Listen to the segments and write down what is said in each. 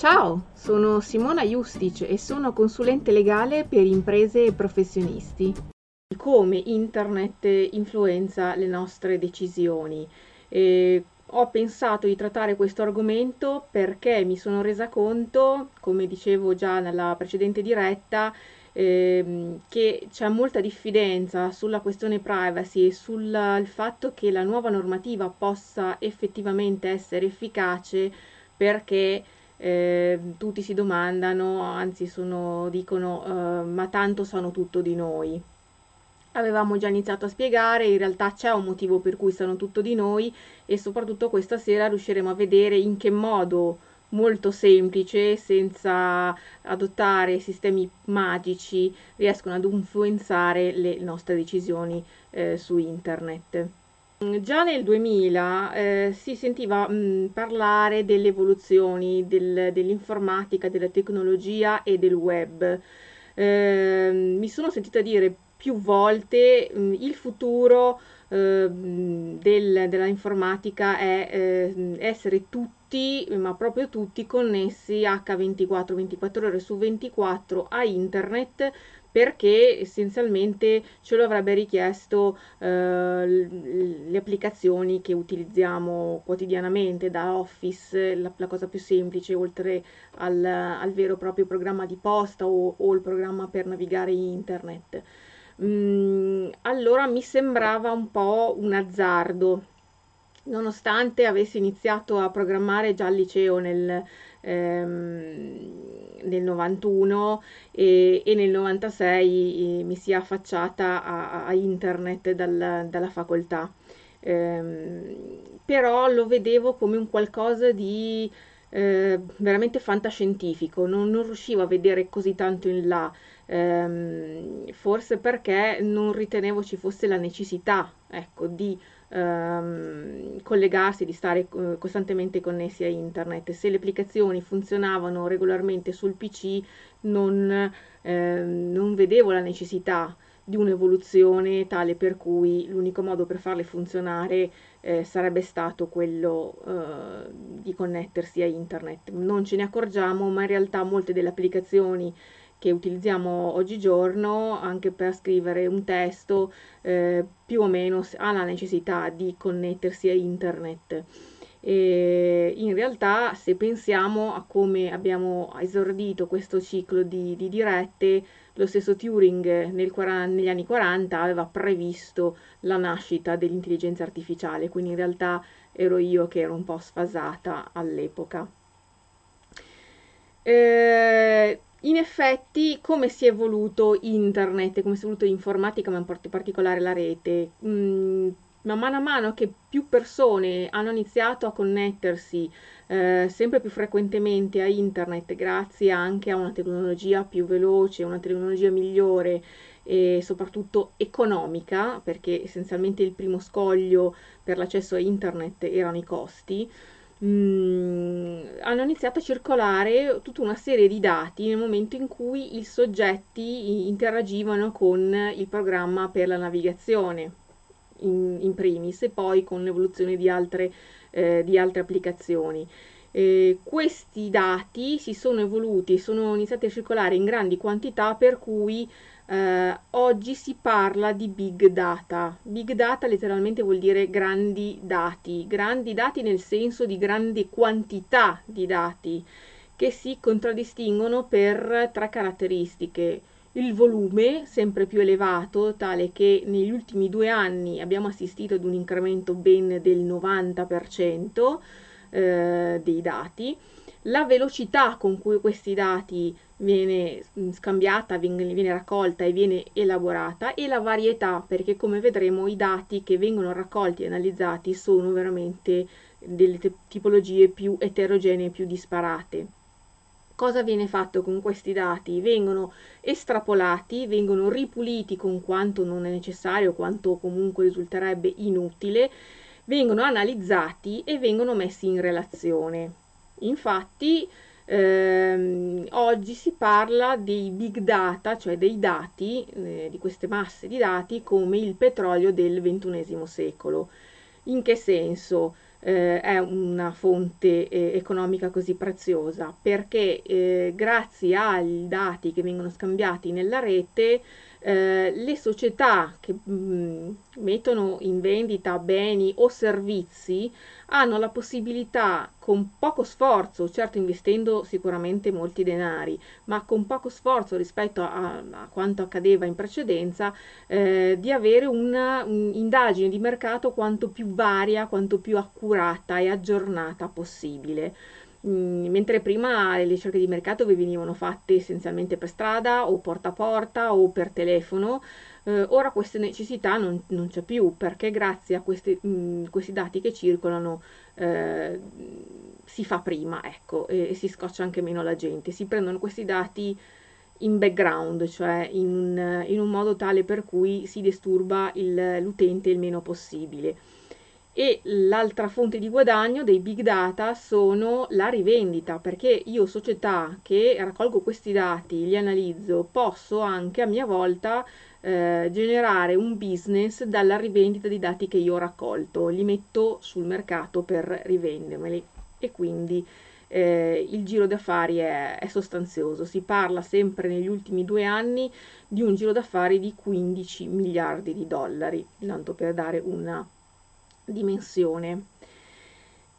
Ciao, sono Simona Justic e sono consulente legale per imprese e professionisti. Come internet influenza le nostre decisioni. E ho pensato di trattare questo argomento perché mi sono resa conto, come dicevo già nella precedente diretta, ehm, che c'è molta diffidenza sulla questione privacy e sul fatto che la nuova normativa possa effettivamente essere efficace perché eh, tutti si domandano, anzi sono, dicono eh, ma tanto sanno tutto di noi. Avevamo già iniziato a spiegare, in realtà c'è un motivo per cui sanno tutto di noi e soprattutto questa sera riusciremo a vedere in che modo molto semplice, senza adottare sistemi magici, riescono ad influenzare le nostre decisioni eh, su internet. Già nel 2000 eh, si sentiva mh, parlare delle evoluzioni del, dell'informatica, della tecnologia e del web. Eh, mi sono sentita dire più volte mh, il futuro eh, del, della informatica è eh, essere tutti, ma proprio tutti, connessi H24, 24 ore su 24 a internet perché essenzialmente ce lo avrebbe richiesto eh, le applicazioni che utilizziamo quotidianamente da Office, la, la cosa più semplice, oltre al, al, vero e proprio programma di posta o, o il programma per navigare internet. Mm, allora mi sembrava un po' un azzardo, nonostante avessi iniziato a programmare già al liceo nel ehm, nel 91 e, e, nel 96 eh, mi sia affacciata a, a internet dal, dalla facoltà. Eh, però lo vedevo come un qualcosa di eh, veramente fantascientifico, non, non, riuscivo a vedere così tanto in là, ehm, forse perché non ritenevo ci fosse la necessità ecco, di ehm, collegarsi, di stare eh, costantemente connessi a internet. Se le applicazioni funzionavano regolarmente sul PC, non, ehm, non vedevo la necessità di un'evoluzione tale per cui l'unico modo per farle funzionare eh, sarebbe stato quello eh, di connettersi a internet. Non ce ne accorgiamo, ma in realtà molte delle applicazioni che utilizziamo oggigiorno anche per scrivere un testo eh, più o meno ha la necessità di connettersi a internet. E in realtà se pensiamo a come abbiamo esordito questo ciclo di, di dirette, lo stesso Turing nel, negli anni 40 aveva previsto la nascita dell'intelligenza artificiale, quindi in realtà ero io che ero un po' sfasata all'epoca. Eh, in effetti, come si è evoluto internet, come si è evoluto l'informatica, ma in particolare la rete? Mm, ma mano a mano che più persone hanno iniziato a connettersi eh, sempre più frequentemente a internet, grazie anche a una tecnologia più veloce, una tecnologia migliore e soprattutto economica, perché essenzialmente il primo scoglio per l'accesso a internet erano i costi mm, hanno iniziato a circolare tutta una serie di dati nel momento in cui i soggetti interagivano con il programma per la navigazione in, in primis e poi con l'evoluzione di altre, eh, di altre applicazioni. Eh, questi dati si sono evoluti e sono iniziati a circolare in grandi quantità per cui eh, oggi si parla di big data. Big data letteralmente vuol dire grandi dati, grandi dati nel senso di grande quantità di dati che si contraddistinguono per tre caratteristiche. Il volume sempre più elevato, tale che negli ultimi due anni abbiamo assistito ad un incremento ben del 90% eh, dei dati, la velocità con cui questi dati viene mm, scambiata, viene, viene, raccolta e viene elaborata e la varietà perché come vedremo i dati che vengono raccolti e analizzati sono veramente delle tipologie più eterogenee, più disparate. Cosa viene fatto con questi dati? Vengono estrapolati, vengono ripuliti con quanto non è necessario, quanto comunque risulterebbe inutile, vengono analizzati e vengono messi in relazione. Infatti, ehm, oggi si parla dei big data, cioè dei dati, eh, di queste masse di dati, come il petrolio del XXI secolo. In che senso? eh, è una fonte eh, economica così preziosa? Perché eh, grazie ai dati che vengono scambiati nella rete eh, le società che mh, mm, mettono in vendita beni o servizi hanno la possibilità con poco sforzo, certo investendo sicuramente molti denari, ma con poco sforzo rispetto a, a quanto accadeva in precedenza, eh, di avere un'indagine di mercato quanto più varia, quanto più accurata e aggiornata possibile. Mm, mentre prima le ricerche di mercato vi venivano fatte essenzialmente per strada o porta a porta o per telefono, eh, ora questa necessità non, non, c'è più perché grazie a questi, mh, mm, questi dati che circolano eh, si fa prima, ecco, e, e, si scoccia anche meno la gente. Si prendono questi dati in background, cioè in, in un modo tale per cui si disturba il, l'utente il meno possibile e l'altra fonte di guadagno dei big data sono la rivendita, perché io società che raccolgo questi dati, li analizzo, posso anche a mia volta eh, generare un business dalla rivendita di dati che io ho raccolto, li metto sul mercato per rivendermeli e quindi eh, il giro d'affari è, è sostanzioso. Si parla sempre negli ultimi due anni di un giro d'affari di 15 miliardi di dollari, tanto per dare una dimensione.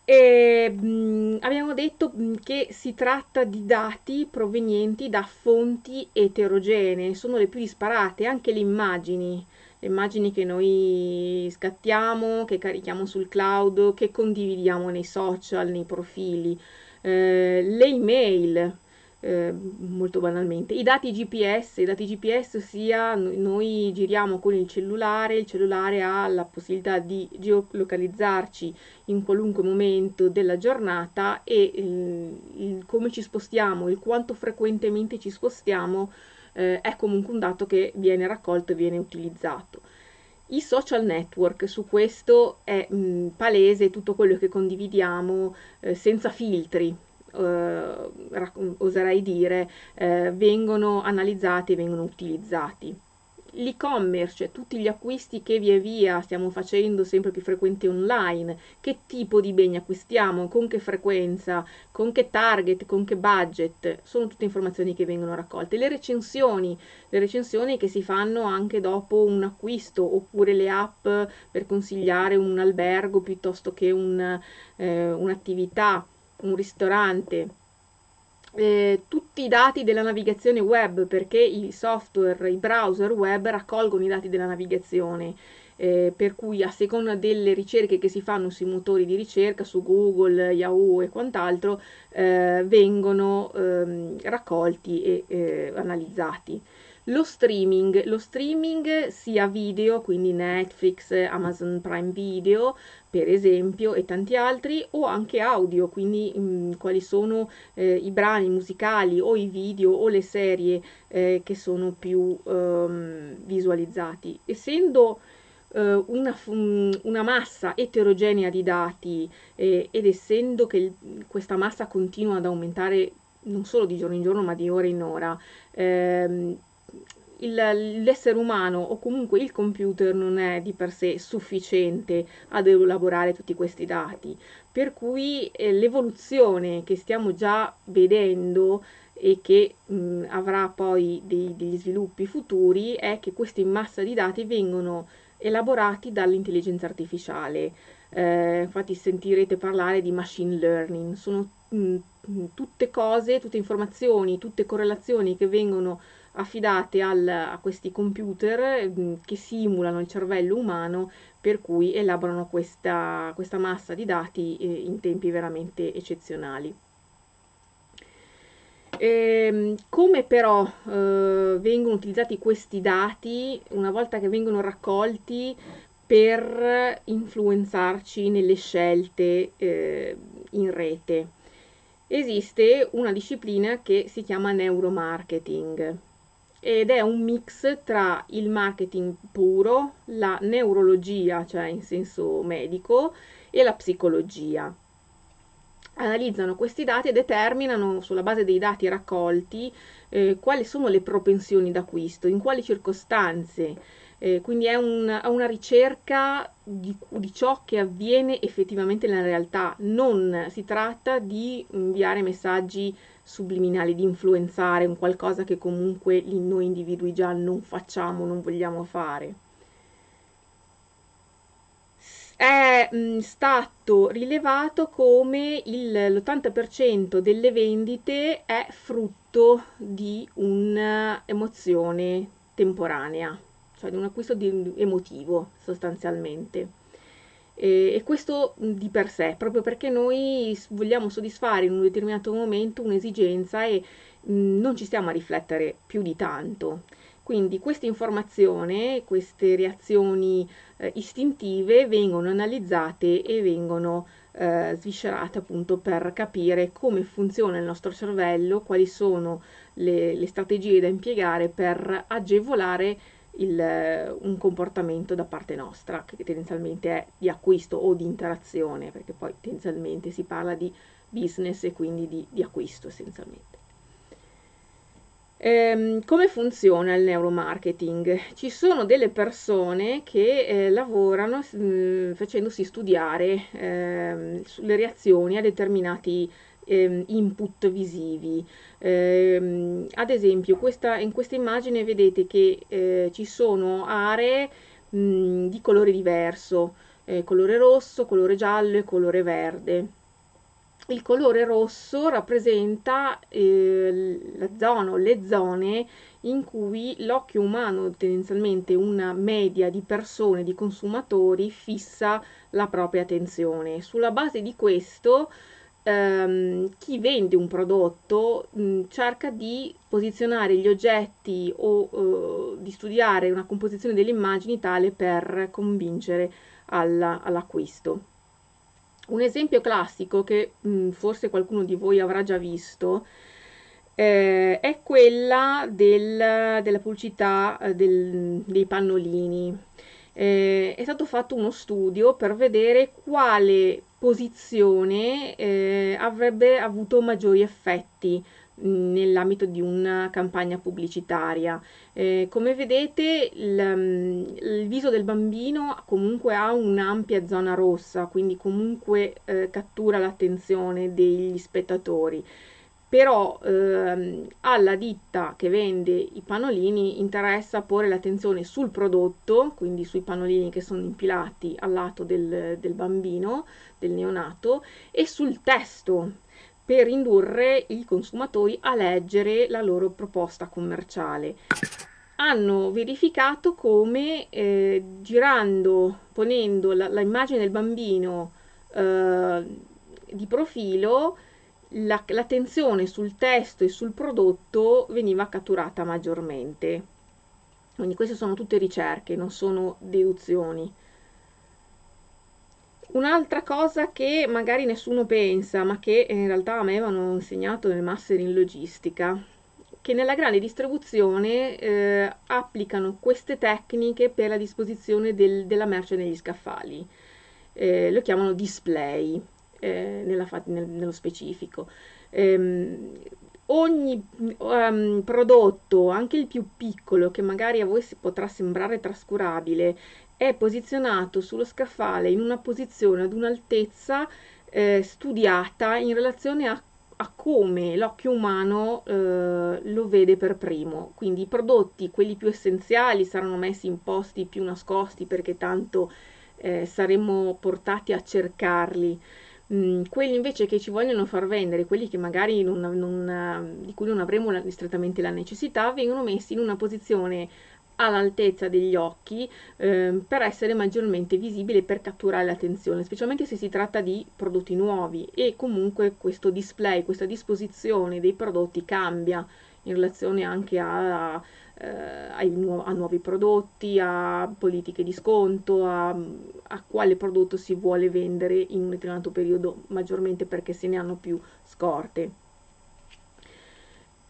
E, mh, abbiamo detto che si tratta di dati provenienti da fonti eterogenee, sono le più disparate, anche le immagini, le immagini che noi scattiamo, che carichiamo sul cloud, che condividiamo nei social, nei profili, eh, le email, eh, molto banalmente. I dati GPS, i dati GPS sia noi giriamo con il cellulare, il cellulare ha la possibilità di geolocalizzarci in qualunque momento della giornata e il, il come ci spostiamo, il quanto frequentemente ci spostiamo eh, è comunque un dato che viene raccolto e viene utilizzato. I social network, su questo è mh, palese tutto quello che condividiamo eh, senza filtri, eh, oserei dire, eh, vengono analizzati e vengono utilizzati. L'e-commerce, cioè tutti gli acquisti che via via stiamo facendo sempre più frequenti online, che tipo di beni acquistiamo, con che frequenza, con che target, con che budget, sono tutte informazioni che vengono raccolte. Le recensioni, le recensioni che si fanno anche dopo un acquisto, oppure le app per consigliare un albergo piuttosto che un, eh, un'attività un ristorante, eh, tutti i dati della navigazione web perché i software, i browser web raccolgono i dati della navigazione. Eh, per cui a seconda delle ricerche che si fanno sui motori di ricerca, su Google, Yahoo e quant'altro, eh, vengono ehm, raccolti e eh, analizzati. Lo streaming, lo streaming sia video, quindi Netflix, Amazon Prime Video, per esempio, e tanti altri, o anche audio, quindi mh, mm, quali sono eh, i brani musicali o i video o le serie eh, che sono più um, visualizzati. Essendo uh, una, una, massa eterogenea di dati eh, ed essendo che il, questa massa continua ad aumentare non solo di giorno in giorno ma di ora in ora, ehm, il, l'essere umano o comunque il computer non è di per sé sufficiente ad elaborare tutti questi dati, per cui eh, l'evoluzione che stiamo già vedendo e che mh, avrà poi dei, degli sviluppi futuri è che questi massa di dati vengono elaborati dall'intelligenza artificiale. Eh, infatti sentirete parlare di machine learning, sono mh, tutte cose, tutte informazioni, tutte correlazioni che vengono affidate al, a questi computer mm, che simulano il cervello umano per cui elaborano questa, questa massa di dati eh, in tempi veramente eccezionali. E, ehm, come però eh, vengono utilizzati questi dati una volta che vengono raccolti per influenzarci nelle scelte eh, in rete? Esiste una disciplina che si chiama neuromarketing ed è un mix tra il marketing puro, la neurologia, cioè in senso medico, e la psicologia. Analizzano questi dati e determinano sulla base dei dati raccolti eh, quali sono le propensioni d'acquisto, in quali circostanze Eh, quindi è, un, una ricerca di, di, ciò che avviene effettivamente nella realtà, non si tratta di inviare messaggi subliminali, di influenzare un qualcosa che comunque noi individui già non facciamo, non vogliamo fare. È mh, stato rilevato come il, l'80% delle vendite è frutto di un'emozione temporanea cioè di un acquisto di, emotivo sostanzialmente. E, e questo di per sé, proprio perché noi vogliamo soddisfare in un determinato momento un'esigenza e mh, non ci stiamo a riflettere più di tanto. Quindi questa informazione, queste reazioni eh, istintive vengono analizzate e vengono eh, sviscerate appunto per capire come funziona il nostro cervello, quali sono le, le strategie da impiegare per agevolare il, un comportamento da parte nostra, che tendenzialmente è di acquisto o di interazione, perché poi tendenzialmente si parla di business e quindi di, di acquisto essenzialmente. Ehm, come funziona il neuromarketing? Ci sono delle persone che eh, lavorano mh, mm, facendosi studiare eh, le reazioni a determinati eh, input visivi. Eh, ad esempio, questa, in questa immagine vedete che eh, ci sono aree mh, di colore diverso, eh, colore rosso, colore giallo e colore verde. Il colore rosso rappresenta eh, la zona o le zone in cui l'occhio umano, tendenzialmente una media di persone, di consumatori, fissa la propria attenzione. Sulla base di questo ehm, chi vende un prodotto mh, cerca di posizionare gli oggetti o eh, di studiare una composizione delle immagini tale per convincere alla, all'acquisto. Un esempio classico che mh, forse qualcuno di voi avrà già visto eh, è quella del, della pubblicità eh, del, dei pannolini. Eh, è stato fatto uno studio per vedere quale posizione eh, avrebbe avuto maggiori effetti mm, nell'ambito di una campagna pubblicitaria. Eh, come vedete il, mm, il, viso del bambino comunque ha un'ampia zona rossa, quindi comunque eh, cattura l'attenzione degli spettatori però ehm, alla ditta che vende i pannolini interessa porre l'attenzione sul prodotto, quindi sui pannolini che sono impilati al lato del, del bambino, del neonato, e sul testo per indurre i consumatori a leggere la loro proposta commerciale. Hanno verificato come eh, girando, ponendo l'immagine del bambino eh, di profilo, la, l'attenzione sul testo e sul prodotto veniva catturata maggiormente. Quindi queste sono tutte ricerche, non sono deduzioni. Un'altra cosa che magari nessuno pensa, ma che in realtà a me avevano insegnato nel master in logistica, che nella grande distribuzione eh, applicano queste tecniche per la disposizione del, della merce negli scaffali. Eh, lo chiamano display eh, nella, nel, nello specifico. Ehm, ogni um, prodotto, anche il più piccolo, che magari a voi potrà sembrare trascurabile, è posizionato sullo scaffale in una posizione ad un'altezza eh, studiata in relazione a, a come l'occhio umano eh, lo vede per primo. Quindi i prodotti, quelli più essenziali, saranno messi in posti più nascosti perché tanto eh, saremo portati a cercarli. Mm, quelli invece che ci vogliono far vendere, quelli che magari non, non, di cui non avremo la, strettamente la necessità, vengono messi in una posizione all'altezza degli occhi eh, per essere maggiormente visibile per catturare l'attenzione, specialmente se si tratta di prodotti nuovi. E comunque questo display, questa disposizione dei prodotti cambia in relazione anche a, eh, nu- a nuovi prodotti, a politiche di sconto, a, a, quale prodotto si vuole vendere in un determinato periodo, maggiormente perché se ne hanno più scorte.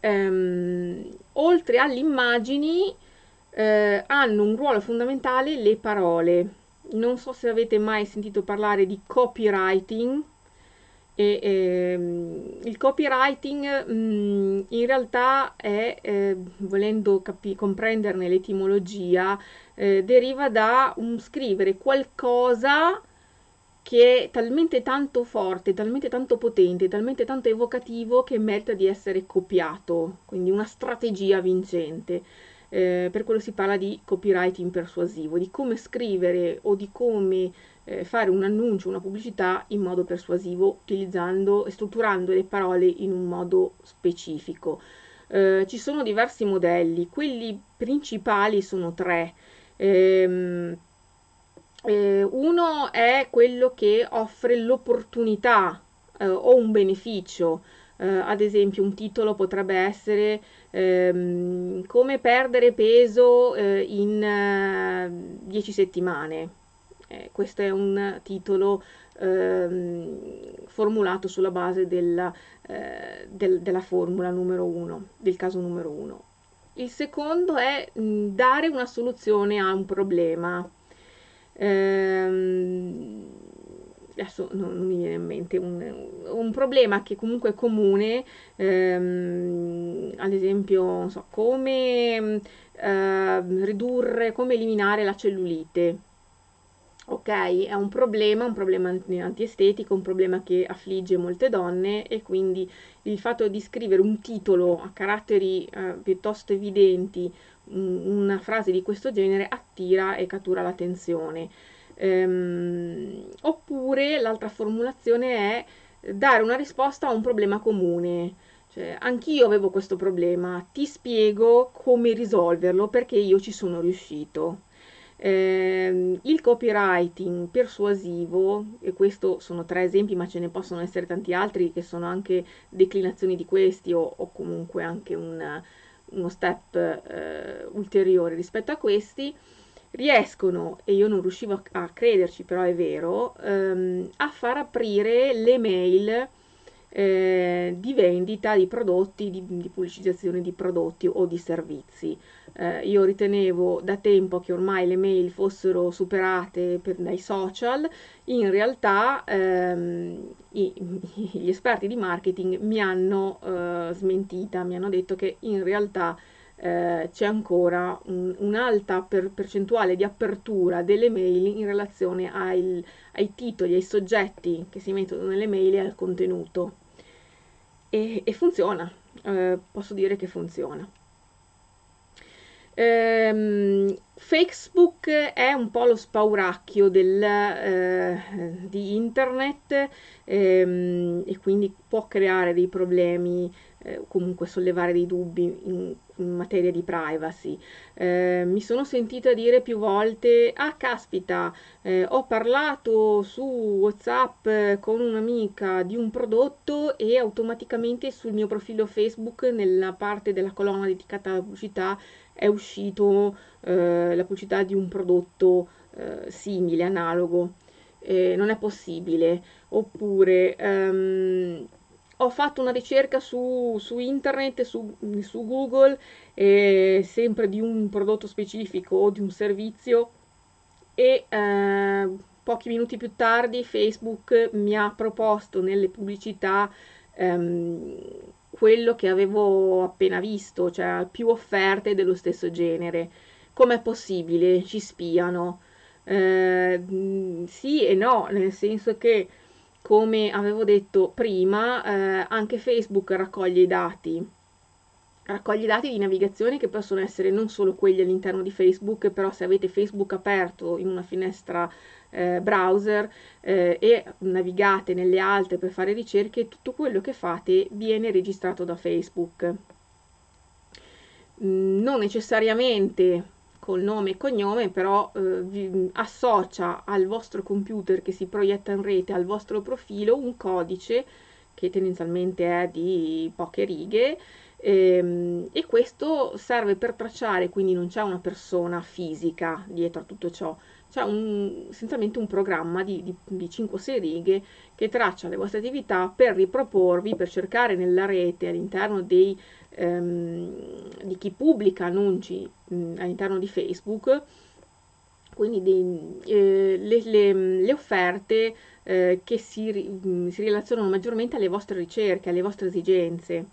Ehm, oltre alle immagini, eh, hanno un ruolo fondamentale le parole. Non so se avete mai sentito parlare di copywriting, E, ehm, il copywriting mh, mm, in realtà è, eh, volendo capi- comprenderne l'etimologia, eh, deriva da un scrivere qualcosa che è talmente tanto forte, talmente tanto potente, talmente tanto evocativo che merita di essere copiato, quindi una strategia vincente. Eh, per quello si parla di copywriting persuasivo, di come scrivere o di come eh, fare un annuncio, una pubblicità in modo persuasivo, utilizzando e strutturando le parole in un modo specifico. Eh, ci sono diversi modelli, quelli principali sono tre. Ehm, eh, uno è quello che offre l'opportunità eh, o un beneficio. Eh, ad esempio, un titolo potrebbe essere ehm, come perdere peso eh, in 10 eh, settimane. Eh, questo è un titolo ehm, formulato sulla base della, del, della formula numero uno, del caso numero uno. Il secondo è mh, dare una soluzione a un problema. Ehm, adesso non, non, mi viene in mente un, un, problema che comunque è comune, ehm, ad esempio, so, come eh, ridurre, come eliminare la cellulite. Ok, è un problema, un problema antiestetico, un problema che affligge molte donne e quindi il fatto di scrivere un titolo a caratteri eh, piuttosto evidenti una frase di questo genere attira e cattura l'attenzione. Ehm, oppure l'altra formulazione è dare una risposta a un problema comune. Cioè, anch'io avevo questo problema, ti spiego come risolverlo perché io ci sono riuscito. Eh, il copywriting persuasivo, e questo sono tre esempi, ma ce ne possono essere tanti altri che sono anche declinazioni di questi o, o comunque anche un, uno step eh, ulteriore rispetto a questi, riescono, e io non riuscivo a, a crederci, però è vero, ehm, a far aprire le mail eh, di vendita di prodotti, di, di, pubblicizzazione di prodotti o di servizi. Eh, io ritenevo da tempo che ormai le mail fossero superate per, dai social, in realtà ehm, i, gli esperti di marketing mi hanno eh, smentita, mi hanno detto che in realtà eh, c'è ancora un, un'alta per, percentuale di apertura delle mail in relazione ai, ai titoli, ai soggetti che si mettono nelle mail e al contenuto. E, e funziona, eh, posso dire che funziona. Ehm, Facebook è un po' lo spauracchio del, eh, di internet ehm, e quindi può creare dei problemi, eh, comunque sollevare dei dubbi in, in materia di privacy. Eh, mi sono sentita dire più volte, ah caspita, eh, ho parlato su WhatsApp con un'amica di un prodotto e automaticamente sul mio profilo Facebook, nella parte della colonna dedicata alla pubblicità, è uscito eh, la pubblicità di un prodotto eh, simile, analogo. non è possibile. Oppure... Um, ho fatto una ricerca su, su internet, su, su Google, eh, sempre di un prodotto specifico o di un servizio e eh, pochi minuti più tardi Facebook mi ha proposto nelle pubblicità ehm, quello che avevo appena visto, cioè più offerte dello stesso genere. Com'è possibile? Ci spiano. Eh, sì e no, nel senso che come avevo detto prima, eh, anche Facebook raccoglie i dati. Raccoglie i dati di navigazione che possono essere non solo quelli all'interno di Facebook, però se avete Facebook aperto in una finestra eh, browser eh, e navigate nelle altre per fare ricerche, tutto quello che fate viene registrato da Facebook. Mm, non necessariamente col nome e cognome, però eh, vi associa al vostro computer che si proietta in rete, al vostro profilo, un codice che tendenzialmente è di poche righe ehm, e questo serve per tracciare, quindi non c'è una persona fisica dietro a tutto ciò, c'è un, essenzialmente un programma di, di, di 5-6 righe che traccia le vostre attività per riproporvi, per cercare nella rete all'interno dei ehm, di chi pubblica annunci mh, all'interno di Facebook, quindi dei, eh, le, le, le, offerte eh, che si, mm, si, relazionano maggiormente alle vostre ricerche, alle vostre esigenze.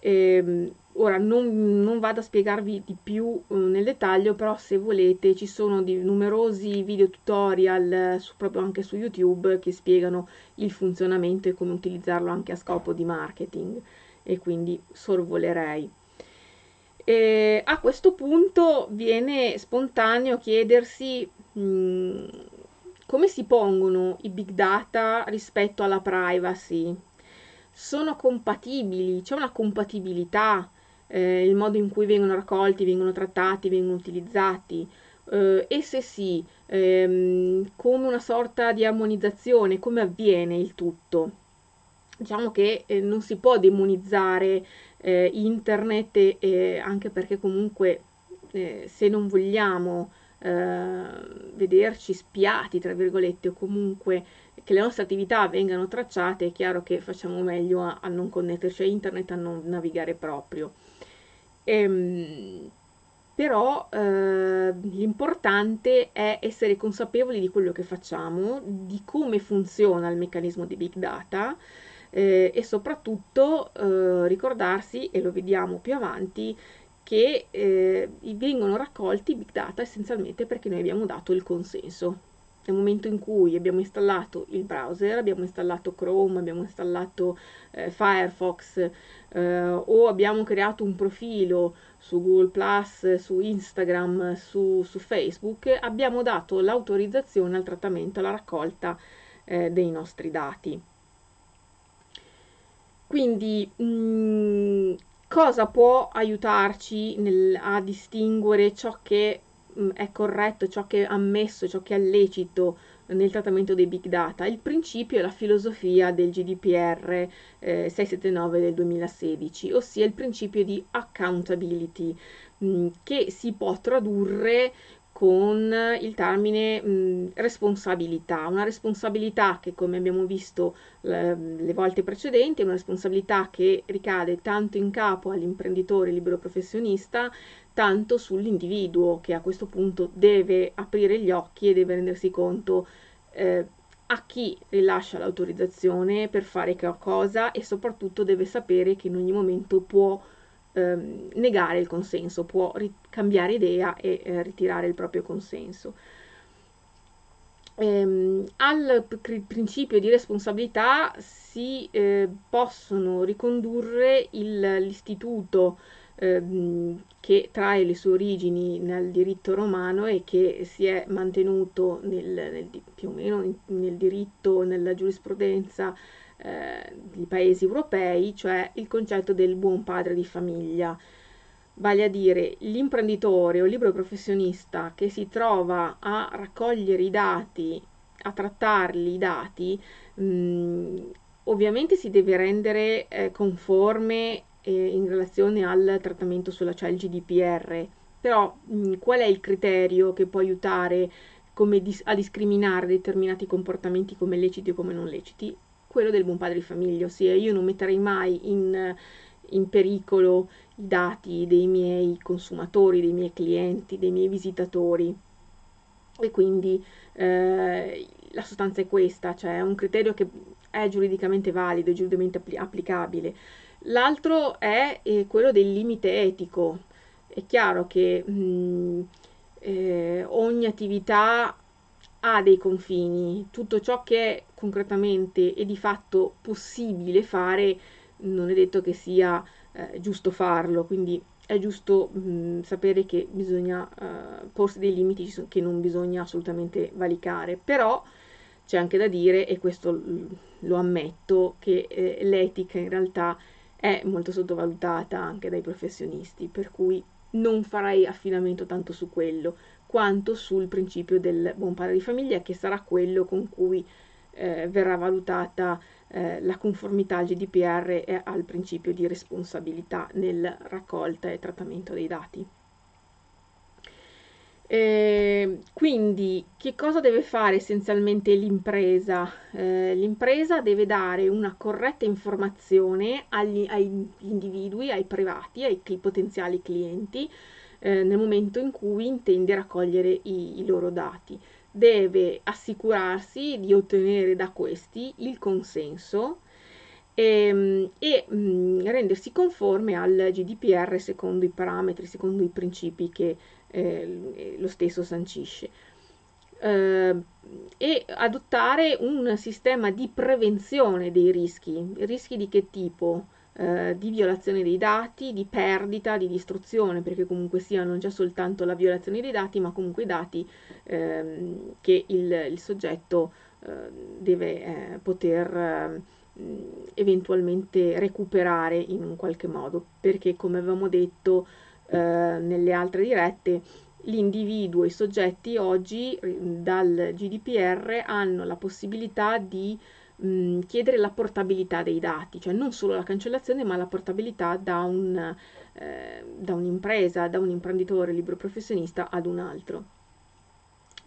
Eh, ora non, non, vado a spiegarvi di più eh, nel dettaglio, però se volete ci sono numerosi video tutorial su, proprio anche su YouTube che spiegano il funzionamento e come utilizzarlo anche a scopo di marketing e quindi sorvolerei. E a questo punto viene spontaneo chiedersi mh, mm, come si pongono i big data rispetto alla privacy. Sono compatibili? C'è una compatibilità? Eh, il modo in cui vengono raccolti, vengono trattati, vengono utilizzati? Eh, e se sì, ehm, come una sorta di armonizzazione, come avviene il tutto? Diciamo che eh, non si può demonizzare eh, internet eh, anche perché comunque eh, se non vogliamo eh, vederci spiati, tra virgolette, o comunque che le nostre attività vengano tracciate, è chiaro che facciamo meglio a, a non connetterci a internet, a non navigare proprio. Ehm, però eh, l'importante è essere consapevoli di quello che facciamo, di come funziona il meccanismo di big data eh, e soprattutto eh, ricordarsi, e lo vediamo più avanti, che eh, vengono raccolti big data essenzialmente perché noi abbiamo dato il consenso. Nel momento in cui abbiamo installato il browser, abbiamo installato Chrome, abbiamo installato eh, Firefox eh, o abbiamo creato un profilo su Google Plus, su Instagram, su, su Facebook, abbiamo dato l'autorizzazione al trattamento, alla raccolta eh, dei nostri dati. Quindi mh, mm, cosa può aiutarci nel, a distinguere ciò che mm, è corretto, ciò che è ammesso, ciò che è lecito nel trattamento dei big data? Il principio è la filosofia del GDPR eh, 679 del 2016, ossia il principio di accountability mh, mm, che si può tradurre con il termine mh, responsabilità, una responsabilità che come abbiamo visto le, le volte precedenti è una responsabilità che ricade tanto in capo all'imprenditore libero professionista, tanto sull'individuo che a questo punto deve aprire gli occhi e deve rendersi conto eh, a chi rilascia l'autorizzazione per fare che cosa e soprattutto deve sapere che in ogni momento può ehm, negare il consenso, può ri- cambiare idea e eh, ritirare il proprio consenso. Ehm, al pr- principio di responsabilità si eh, possono ricondurre il, l'istituto ehm, che trae le sue origini nel diritto romano e che si è mantenuto nel, nel, più o meno nel diritto, nella giurisprudenza eh, di paesi europei, cioè il concetto del buon padre di famiglia, vale a dire l'imprenditore o il libero professionista che si trova a raccogliere i dati, a trattarli i dati, mh, mm, ovviamente si deve rendere eh, conforme eh, in relazione al trattamento sulla, cioè il GDPR, però mh, mm, qual è il criterio che può aiutare dis- a discriminare determinati comportamenti come leciti o come non leciti? quello del buon padre di famiglia, ossia io non metterei mai in, in pericolo i dati dei miei consumatori, dei miei clienti, dei miei visitatori. E quindi eh, la sostanza è questa, cioè è un criterio che è giuridicamente valido, è giuridicamente appli- applicabile. L'altro è eh, quello del limite etico. È chiaro che mh, eh, ogni attività ha dei confini, tutto ciò che è concretamente e di fatto possibile fare non è detto che sia eh, giusto farlo, quindi è giusto mh, sapere che bisogna uh, porsi dei limiti che non bisogna assolutamente valicare, però c'è anche da dire, e questo lo ammetto, che eh, l'etica in realtà è molto sottovalutata anche dai professionisti, per cui non farei affidamento tanto su quello quanto sul principio del buon padre di famiglia, che sarà quello con cui eh, verrà valutata eh, la conformità al GDPR e al principio di responsabilità nel raccolta e trattamento dei dati. Eh, quindi, che cosa deve fare essenzialmente l'impresa? Eh, l'impresa deve dare una corretta informazione agli, agli individui, ai privati, ai potenziali clienti, eh, nel momento in cui intende raccogliere i, i loro dati. deve assicurarsi di ottenere da questi il consenso ehm, e, e mh, rendersi conforme al GDPR secondo i parametri, secondo i principi che eh, lo stesso sancisce. Eh, e adottare un sistema di prevenzione dei rischi. Rischi di che tipo? Eh, di violazione dei dati, di perdita, di distruzione, perché comunque siano non già soltanto la violazione dei dati, ma comunque i dati ehm, che il, il soggetto eh, deve poter ehm, eventualmente recuperare in un qualche modo, perché come avevamo detto eh, nelle altre dirette, l'individuo, i soggetti oggi dal GDPR hanno la possibilità di mh, chiedere la portabilità dei dati, cioè non solo la cancellazione ma la portabilità da, un, eh, da un'impresa, da un imprenditore libero professionista ad un altro.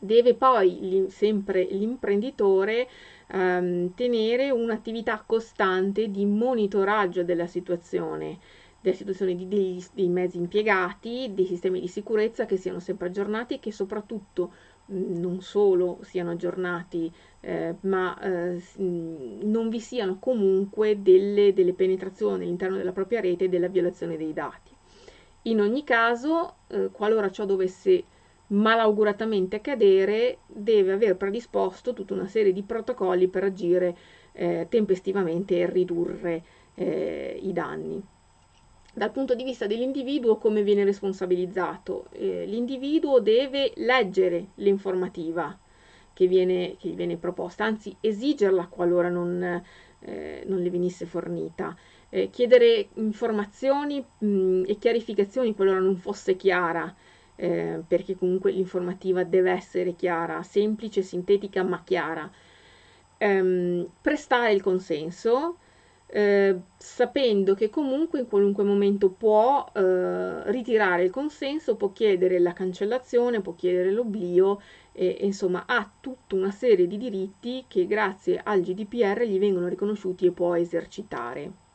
Deve poi sempre l'imprenditore ehm, tenere un'attività costante di monitoraggio della situazione, della situazione di, dei, dei, mezzi impiegati, dei sistemi di sicurezza che siano sempre aggiornati e che soprattutto non solo siano aggiornati, eh, ma eh, non vi siano comunque delle, delle, penetrazioni all'interno della propria rete e della violazione dei dati. In ogni caso, eh, qualora ciò dovesse malauguratamente accadere, deve aver predisposto tutta una serie di protocolli per agire eh, tempestivamente e ridurre eh, i danni. Dal punto di vista dell'individuo, come viene responsabilizzato? Eh, l'individuo deve leggere l'informativa che viene, che viene, proposta, anzi esigerla qualora non, eh, non le venisse fornita. Eh, chiedere informazioni mh, e chiarificazioni qualora non fosse chiara, eh, perché comunque l'informativa deve essere chiara, semplice, sintetica ma chiara. Ehm, prestare il consenso, eh, sapendo che comunque in qualunque momento può eh, ritirare il consenso, può chiedere la cancellazione, può chiedere l'oblio, e, e, insomma ha tutta una serie di diritti che grazie al GDPR gli vengono riconosciuti e può esercitare.